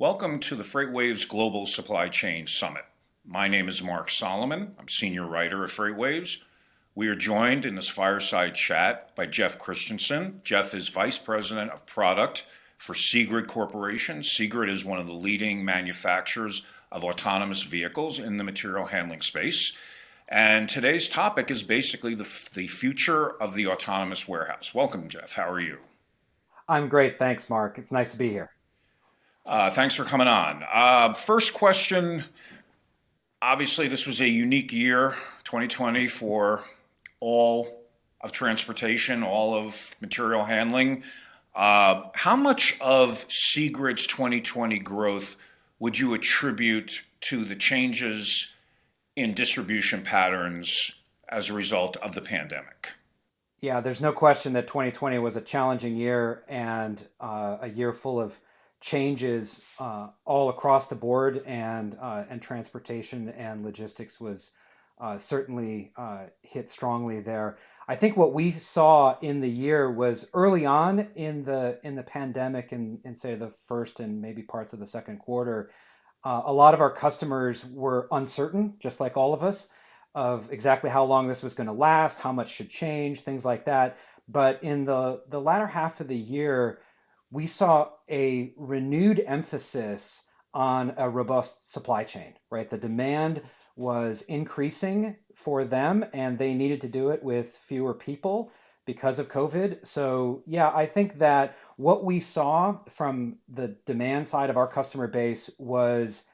Welcome to the FreightWaves Global Supply Chain Summit. My name is Mark Solomon. I'm senior writer at FreightWaves. We are joined in this fireside chat by Jeff Christensen. Jeff is Vice President of Product for Seegrid Corporation. Seegrid is one of the leading manufacturers of autonomous vehicles in the material handling space. And today's topic is basically the, the future of the autonomous warehouse. Welcome, Jeff. How are you? I'm great. Thanks, Mark. It's nice to be here. Uh, thanks for coming on. Uh, first question obviously, this was a unique year, 2020, for all of transportation, all of material handling. Uh, how much of Seegrid's 2020 growth would you attribute to the changes in distribution patterns as a result of the pandemic? Yeah, there's no question that 2020 was a challenging year and uh, a year full of changes uh, all across the board, and uh, and transportation and logistics was uh, certainly uh, hit strongly there. I think what we saw in the year was early on in the in the pandemic, and in, in say the first and maybe parts of the second quarter, uh, a lot of our customers were uncertain, just like all of us, of exactly how long this was going to last, how much should change, things like that. But in the the latter half of the year we saw a renewed emphasis on a robust supply chain, right? The demand was increasing for them and they needed to do it with fewer people because of COVID. So, yeah, I think that what we saw from the demand side of our customer base was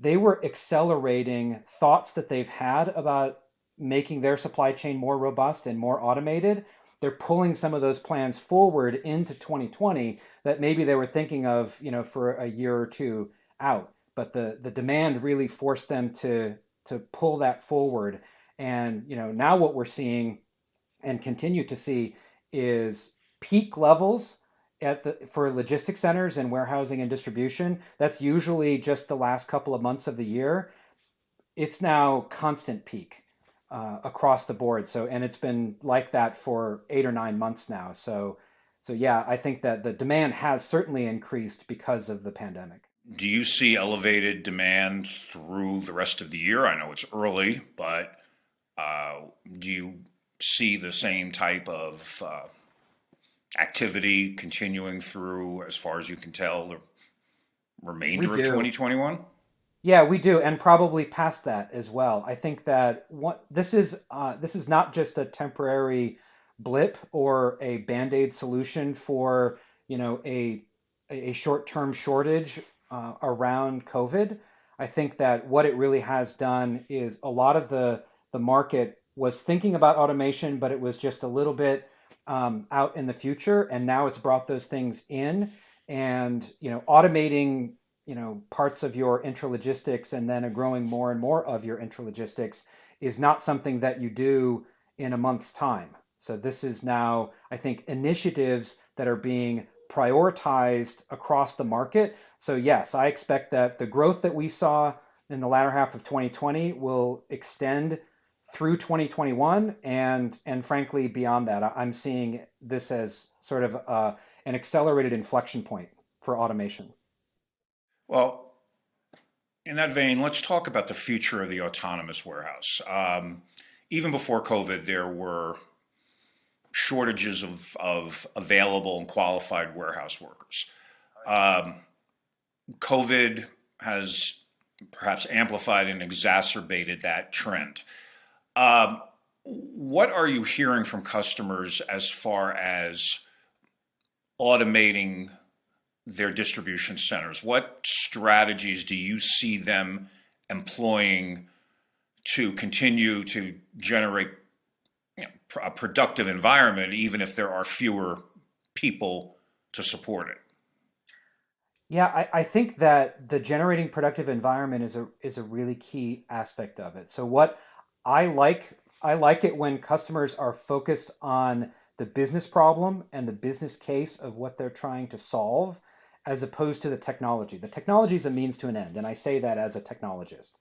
they were accelerating thoughts that they've had about making their supply chain more robust and more automated they're pulling some of those plans forward into 2020 that maybe they were thinking of, you know, for a year or two out. But the the demand really forced them to to pull that forward. And you know, now what we're seeing and continue to see is peak levels at the for logistics centers and warehousing and distribution. That's usually just the last couple of months of the year. It's now constant peak uh, across the board. So, and it's been like that for eight or nine months now. So, so yeah, I think that the demand has certainly increased because of the pandemic. Do you see elevated demand through the rest of the year? I know it's early, but uh, do you see the same type of uh, activity continuing through, as far as you can tell, the remainder of 2021? Yeah, we do, and probably past that as well. I think that what this is uh, this is not just a temporary blip or a band aid solution for you know a a short term shortage uh, around COVID. I think that what it really has done is a lot of the the market was thinking about automation, but it was just a little bit um, out in the future, and now it's brought those things in. And you know, automating you know parts of your intralogistics and then a growing more and more of your intralogistics is not something that you do in a month's time. So this is now I think initiatives that are being prioritized across the market. So yes, I expect that the growth that we saw in the latter half of 2020 will extend through 2021 and and frankly beyond that. I'm seeing this as sort of uh, an accelerated inflection point for automation. Well, in that vein, let's talk about the future of the autonomous warehouse. Um, even before COVID, there were shortages of, of available and qualified warehouse workers. Um, COVID has perhaps amplified and exacerbated that trend. Um, what are you hearing from customers as far as automating their distribution centers? What strategies do you see them employing to continue to generate you know, a productive environment, even if there are fewer people to support it? Yeah, I, I think that the generating productive environment is a is a really key aspect of it. So what I like I like it when customers are focused on the business problem and the business case of what they're trying to solve as opposed to the technology. The technology is a means to an end, and I say that as a technologist.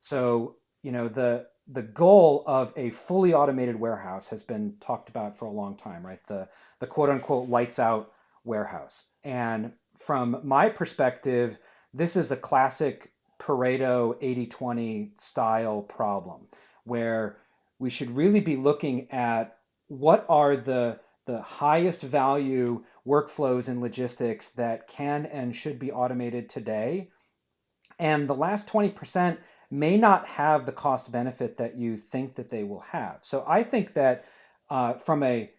So, you know, the the goal of a fully automated warehouse has been talked about for a long time, right? The the quote unquote lights out warehouse. And from my perspective, this is a classic Pareto 80 20 style problem where we should really be looking at what are the the highest value workflows in logistics that can and should be automated today. And the last 20% may not have the cost benefit that you think that they will have. So I think that uh, from a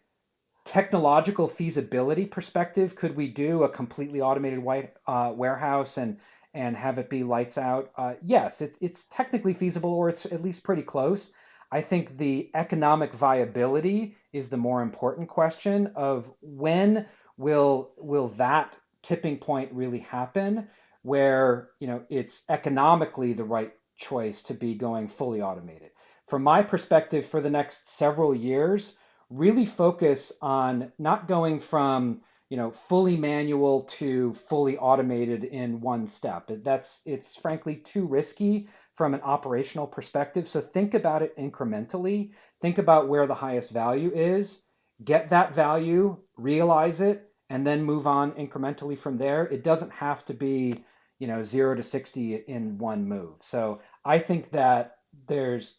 technological feasibility perspective, could we do a completely automated white uh, warehouse and and have it be lights out? Uh, yes, it, it's technically feasible, or it's at least pretty close. I think the economic viability is the more important question of when will will that tipping point really happen where you know it's economically the right choice to be going fully automated. From my perspective for the next several years, really focus on not going from you know fully manual to fully automated in one step that's it's frankly too risky from an operational perspective so think about it incrementally think about where the highest value is get that value realize it and then move on incrementally from there it doesn't have to be you know 0 to 60 in one move so i think that there's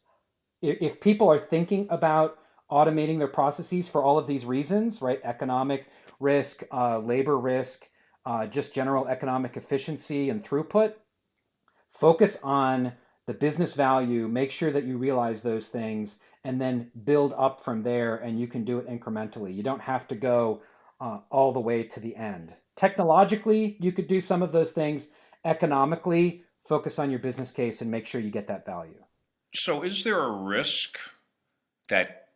if people are thinking about automating their processes for all of these reasons, right? Economic risk, uh, labor risk, uh, just general economic efficiency and throughput. Focus on the business value, make sure that you realize those things, and then build up from there, and you can do it incrementally. You don't have to go uh, all the way to the end. Technologically, you could do some of those things. Economically, focus on your business case and make sure you get that value. So, is there a risk that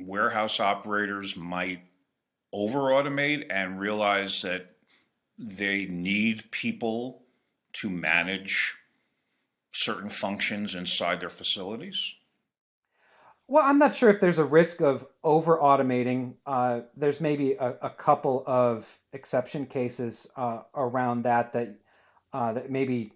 warehouse operators might over automate and realize that they need people to manage certain functions inside their facilities? Well, I'm not sure if there's a risk of over automating. Uh, there's maybe a, a, couple of exception cases uh, around that that uh, that maybe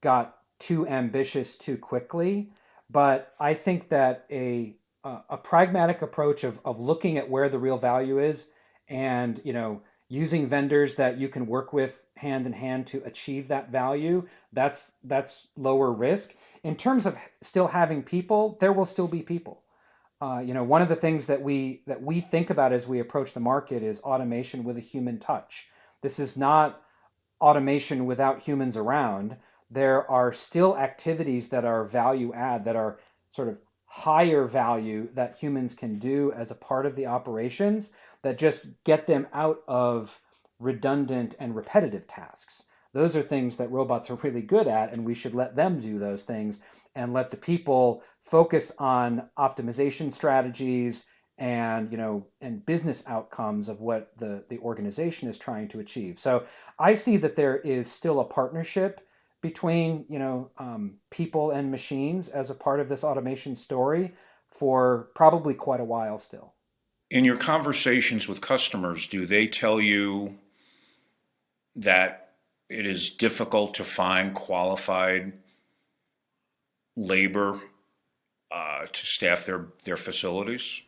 got too ambitious too quickly. But I think that a a pragmatic approach of, of looking at where the real value is and you know using vendors that you can work with hand in hand to achieve that value that's that's lower risk. In terms of still having people there will still be people. Uh, you know one of the things that we that we think about as we approach the market is automation with a human touch. This is not automation without humans around. There are still activities that are value add that are sort of higher value that humans can do as a part of the operations that just get them out of redundant and repetitive tasks. Those are things that robots are really good at, and we should let them do those things and let the people focus on optimization strategies and you know and business outcomes of what the the organization is trying to achieve. So I see that there is still a partnership between you know um, people and machines as a part of this automation story for probably quite a while still. In your conversations with customers, do they tell you that it is difficult to find qualified labor uh, to staff their their facilities?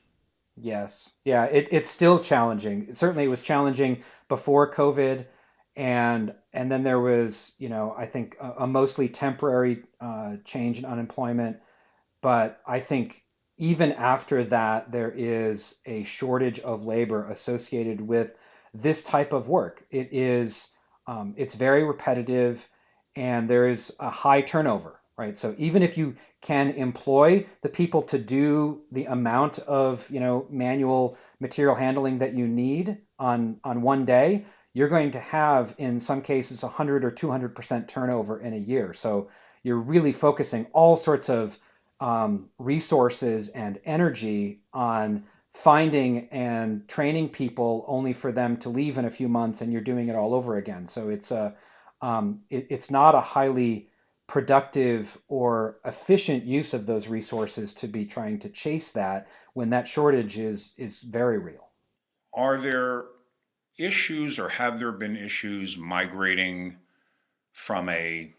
Yes, yeah, it, it's still challenging. Certainly, it was challenging before COVID and and then there was you know I think a, a mostly temporary uh, change in unemployment, but I think even after that there is a shortage of labor associated with this type of work. It is um, it's very repetitive, and there is a high turnover. Right. So even if you can employ the people to do the amount of you know manual material handling that you need on on one day, you're going to have in some cases 100 or 200% turnover in a year. So you're really focusing all sorts of um, resources and energy on finding and training people only for them to leave in a few months and you're doing it all over again. So it's a um, it, it's not a highly productive or efficient use of those resources to be trying to chase that when that shortage is is very real. Are there issues or have there been issues migrating from a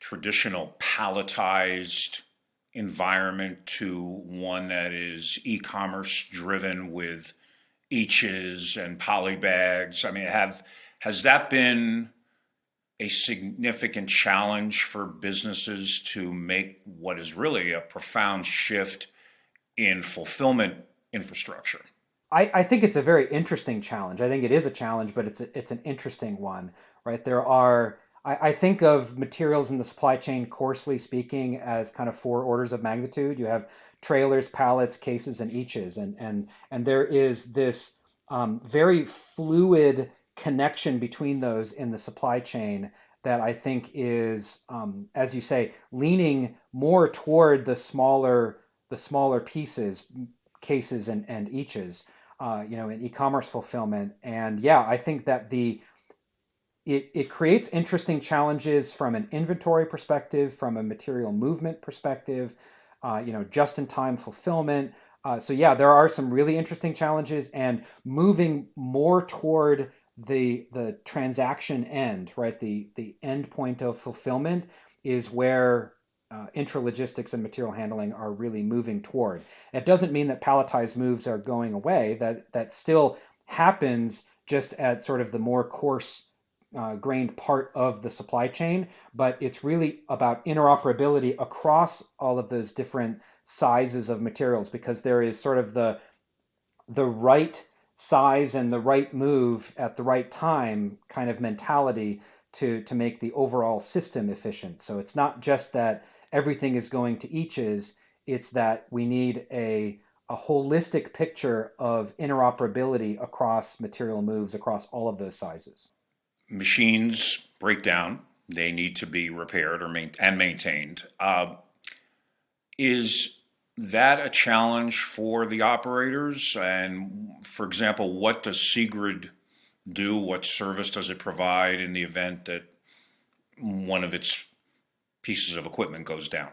traditional palletized environment to one that is e-commerce driven with eaches and poly bags? I mean, have has that been a significant challenge for businesses to make what is really a profound shift in fulfillment infrastructure? I, I, think it's a very interesting challenge. I think it is a challenge, but it's a, it's an interesting one, right? There are I, I think of materials in the supply chain, coarsely speaking, as kind of four orders of magnitude. You have trailers, pallets, cases, and eaches, and and and there is this um, very fluid connection between those in the supply chain that I think is, um, as you say, leaning more toward the smaller the smaller pieces, cases, and and eaches. Uh, you know, in e-commerce fulfillment, and yeah, I think that the it, it creates interesting challenges from an inventory perspective, from a material movement perspective, uh, you know, just-in-time fulfillment. Uh, so yeah, there are some really interesting challenges, and moving more toward the the transaction end, right? The the end point of fulfillment is where uh, intralogistics and material handling are really moving toward. It doesn't mean that palletized moves are going away. That that still happens just at sort of the more coarse uh, grained part of the supply chain, but it's really about interoperability across all of those different sizes of materials because there is sort of the the right size and the right move at the right time kind of mentality to to make the overall system efficient. So it's not just that everything is going to eaches, it's that we need a a holistic picture of interoperability across material moves across all of those sizes machines break down, they need to be repaired or main- and maintained. Uh, is that a challenge for the operators? And for example, what does Seegrid do? What service does it provide in the event that one of its pieces of equipment goes down?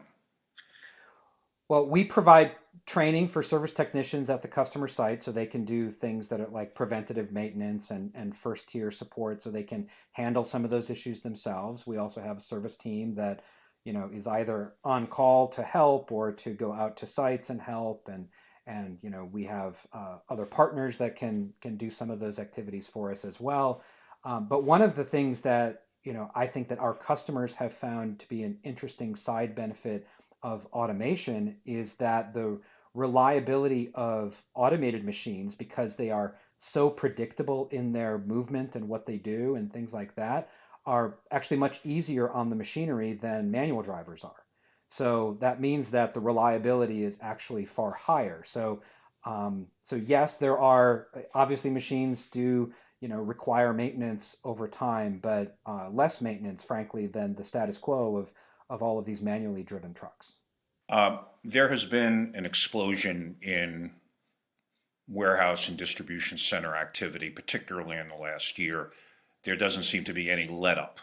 Well, we provide training for service technicians at the customer site so they can do things that are like preventative maintenance and, and first tier support so they can handle some of those issues themselves. We also have a service team that you know is either on call to help or to go out to sites and help and and you know we have uh, other partners that can can do some of those activities for us as well. Um, but one of the things that you know I think that our customers have found to be an interesting side benefit of automation is that the reliability of automated machines because they are so predictable in their movement and what they do and things like that are actually much easier on the machinery than manual drivers are. So that means that the reliability is actually far higher. So um, so yes, there are obviously machines do you know require maintenance over time, but uh, less maintenance, frankly, than the status quo of of all of these manually driven trucks. Uh, there has been an explosion in warehouse and distribution center activity, particularly in the last year. There doesn't seem to be any let up.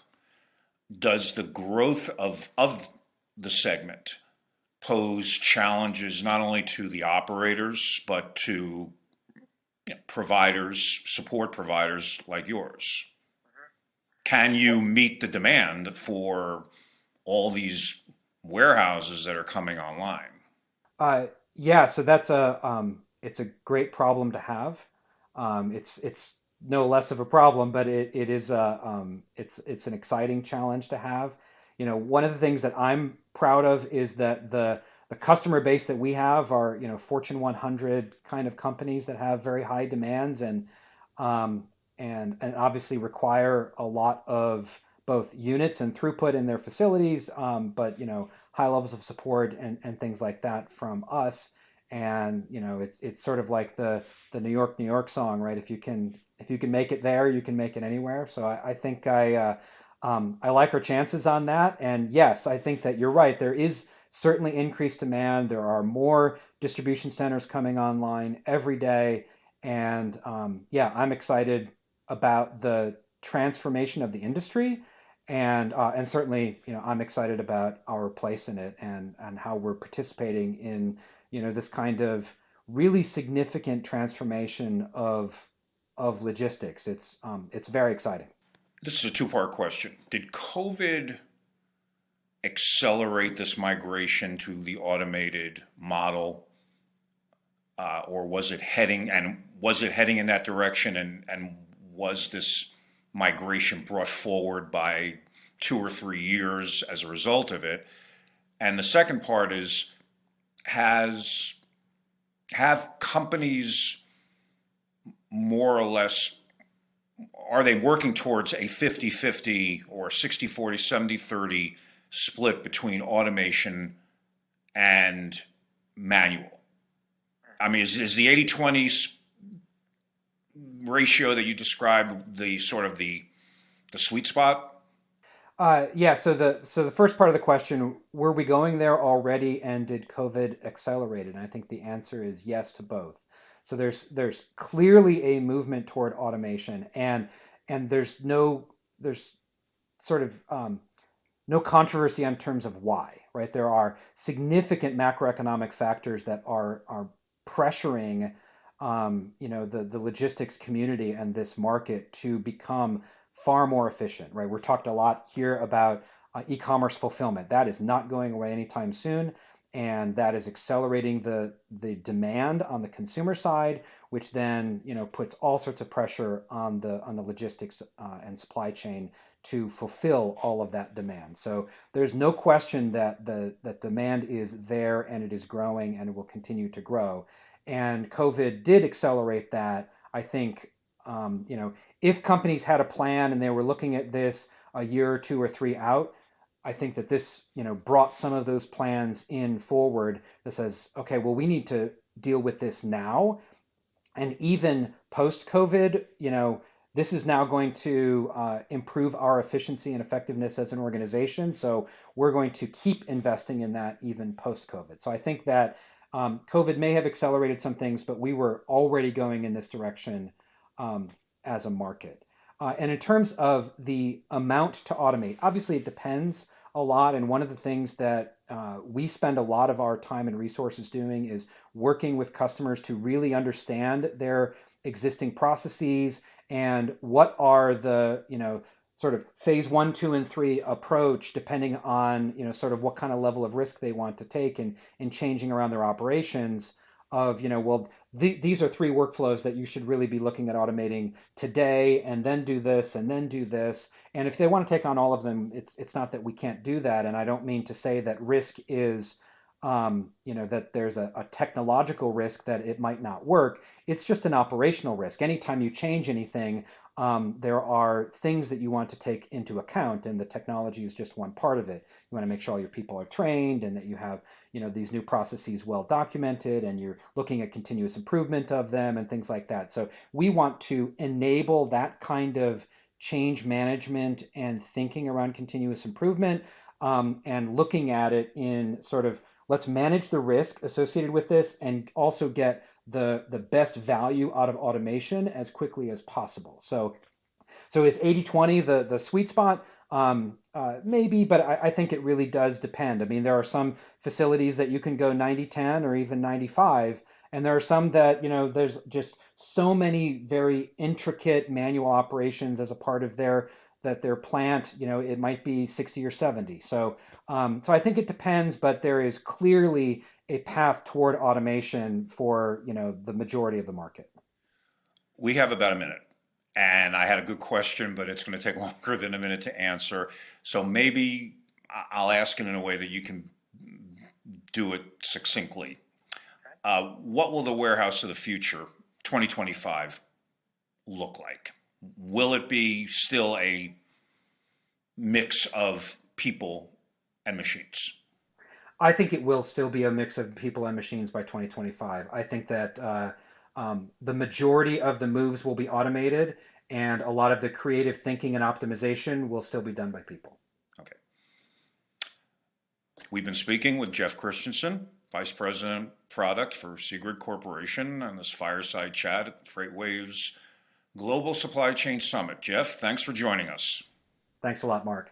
Does the growth of, of the segment pose challenges not only to the operators, but to you know, providers, support providers like yours? Can you meet the demand for all these warehouses that are coming online. Uh, yeah, so that's a um, it's a great problem to have. Um, it's it's no less of a problem, but it, it is a um, it's it's an exciting challenge to have. You know, one of the things that I'm proud of is that the the customer base that we have are you know Fortune 100 kind of companies that have very high demands and um, and and obviously require a lot of both units and throughput in their facilities, um, but you know high levels of support and, and things like that from us. And you know it's it's sort of like the the New York New York song, right? If you can if you can make it there, you can make it anywhere. So I, I think I uh, um, I like our chances on that. And yes, I think that you're right. There is certainly increased demand. There are more distribution centers coming online every day. And um, yeah, I'm excited about the transformation of the industry and uh, and certainly you know I'm excited about our place in it and and how we're participating in you know this kind of really significant transformation of of logistics. It's um, it's very exciting. This is a two part question. Did COVID accelerate this migration to the automated model, uh, or was it heading and was it heading in that direction? And and was this migration brought forward by two or three years as a result of it? And the second part is has have companies more or less are they working towards a 50-50 or 60-40 70-30 split between automation and manual i mean is, is the 80-20 ratio that you described the sort of the the sweet spot uh, yeah. So the so the first part of the question: Were we going there already, and did COVID accelerate it? And I think the answer is yes to both. So there's there's clearly a movement toward automation, and and there's no there's sort of um, no controversy in terms of why, right? There are significant macroeconomic factors that are are pressuring um, you know the the logistics community and this market to become far more efficient, right? We're talked a lot here about uh, e-commerce fulfillment. That is not going away anytime soon, and that is accelerating the the demand on the consumer side, which then you know puts all sorts of pressure on the on the logistics uh, and supply chain to fulfill all of that demand. So there's no question that the that demand is there and it is growing and it will continue to grow. And COVID did accelerate that. I think um, you know, if companies had a plan and they were looking at this a year or two or three out, I think that this, you know, brought some of those plans in forward that says, okay, well, we need to deal with this now. And even post COVID, you know, this is now going to uh, improve our efficiency and effectiveness as an organization. So we're going to keep investing in that even post COVID. So I think that um, COVID may have accelerated some things, but we were already going in this direction um, as a market. Uh, and in terms of the amount to automate, obviously it depends a lot. And one of the things that uh, we spend a lot of our time and resources doing is working with customers to really understand their existing processes and what are the, you know, sort of phase one, two, and three approach, depending on, you know, sort of what kind of level of risk they want to take and in changing around their operations of, you know, well, th- these are three workflows that you should really be looking at automating today and then do this and then do this. And if they want to take on all of them it's it's not that we can't do that. And i don't mean to say that risk is um, you know that there's a, a, technological risk that it might not work. It's just an operational risk. Anytime you change anything um, there are things that you want to take into account and the technology is just one part of it. You want to make sure all your people are trained and that you have you know these new processes well documented and you're looking at continuous improvement of them and things like that. So we want to enable that kind of change management and thinking around continuous improvement um, and looking at it in sort of let's manage the risk associated with this and also get the the best value out of automation as quickly as possible. So so is 80-20 the the sweet spot? Um, uh, maybe, but I, I, think it really does depend. I mean, there are some facilities that you can go 90-10 or even 95, and there are some that you know there's just so many very intricate manual operations as a part of their that their plant, you know, it might be 60 or 70. So, um, so I think it depends, but there is clearly a path toward automation for, you know, the majority of the market. We have about a minute, and I had a good question, but it's going to take longer than a minute to answer. So maybe I'll ask it in a way that you can do it succinctly. Uh, what will the warehouse of the future, 2025, look like? Will it be still a mix of people and machines? I think it will still be a mix of people and machines by 2025. I think that uh, um, the majority of the moves will be automated, and a lot of the creative thinking and optimization will still be done by people. Okay. We've been speaking with Jeff Christensen, Vice President Product for Seegrid Corporation, on this fireside chat at FreightWaves Global Supply Chain Summit. Jeff, thanks for joining us. Thanks a lot, Mark.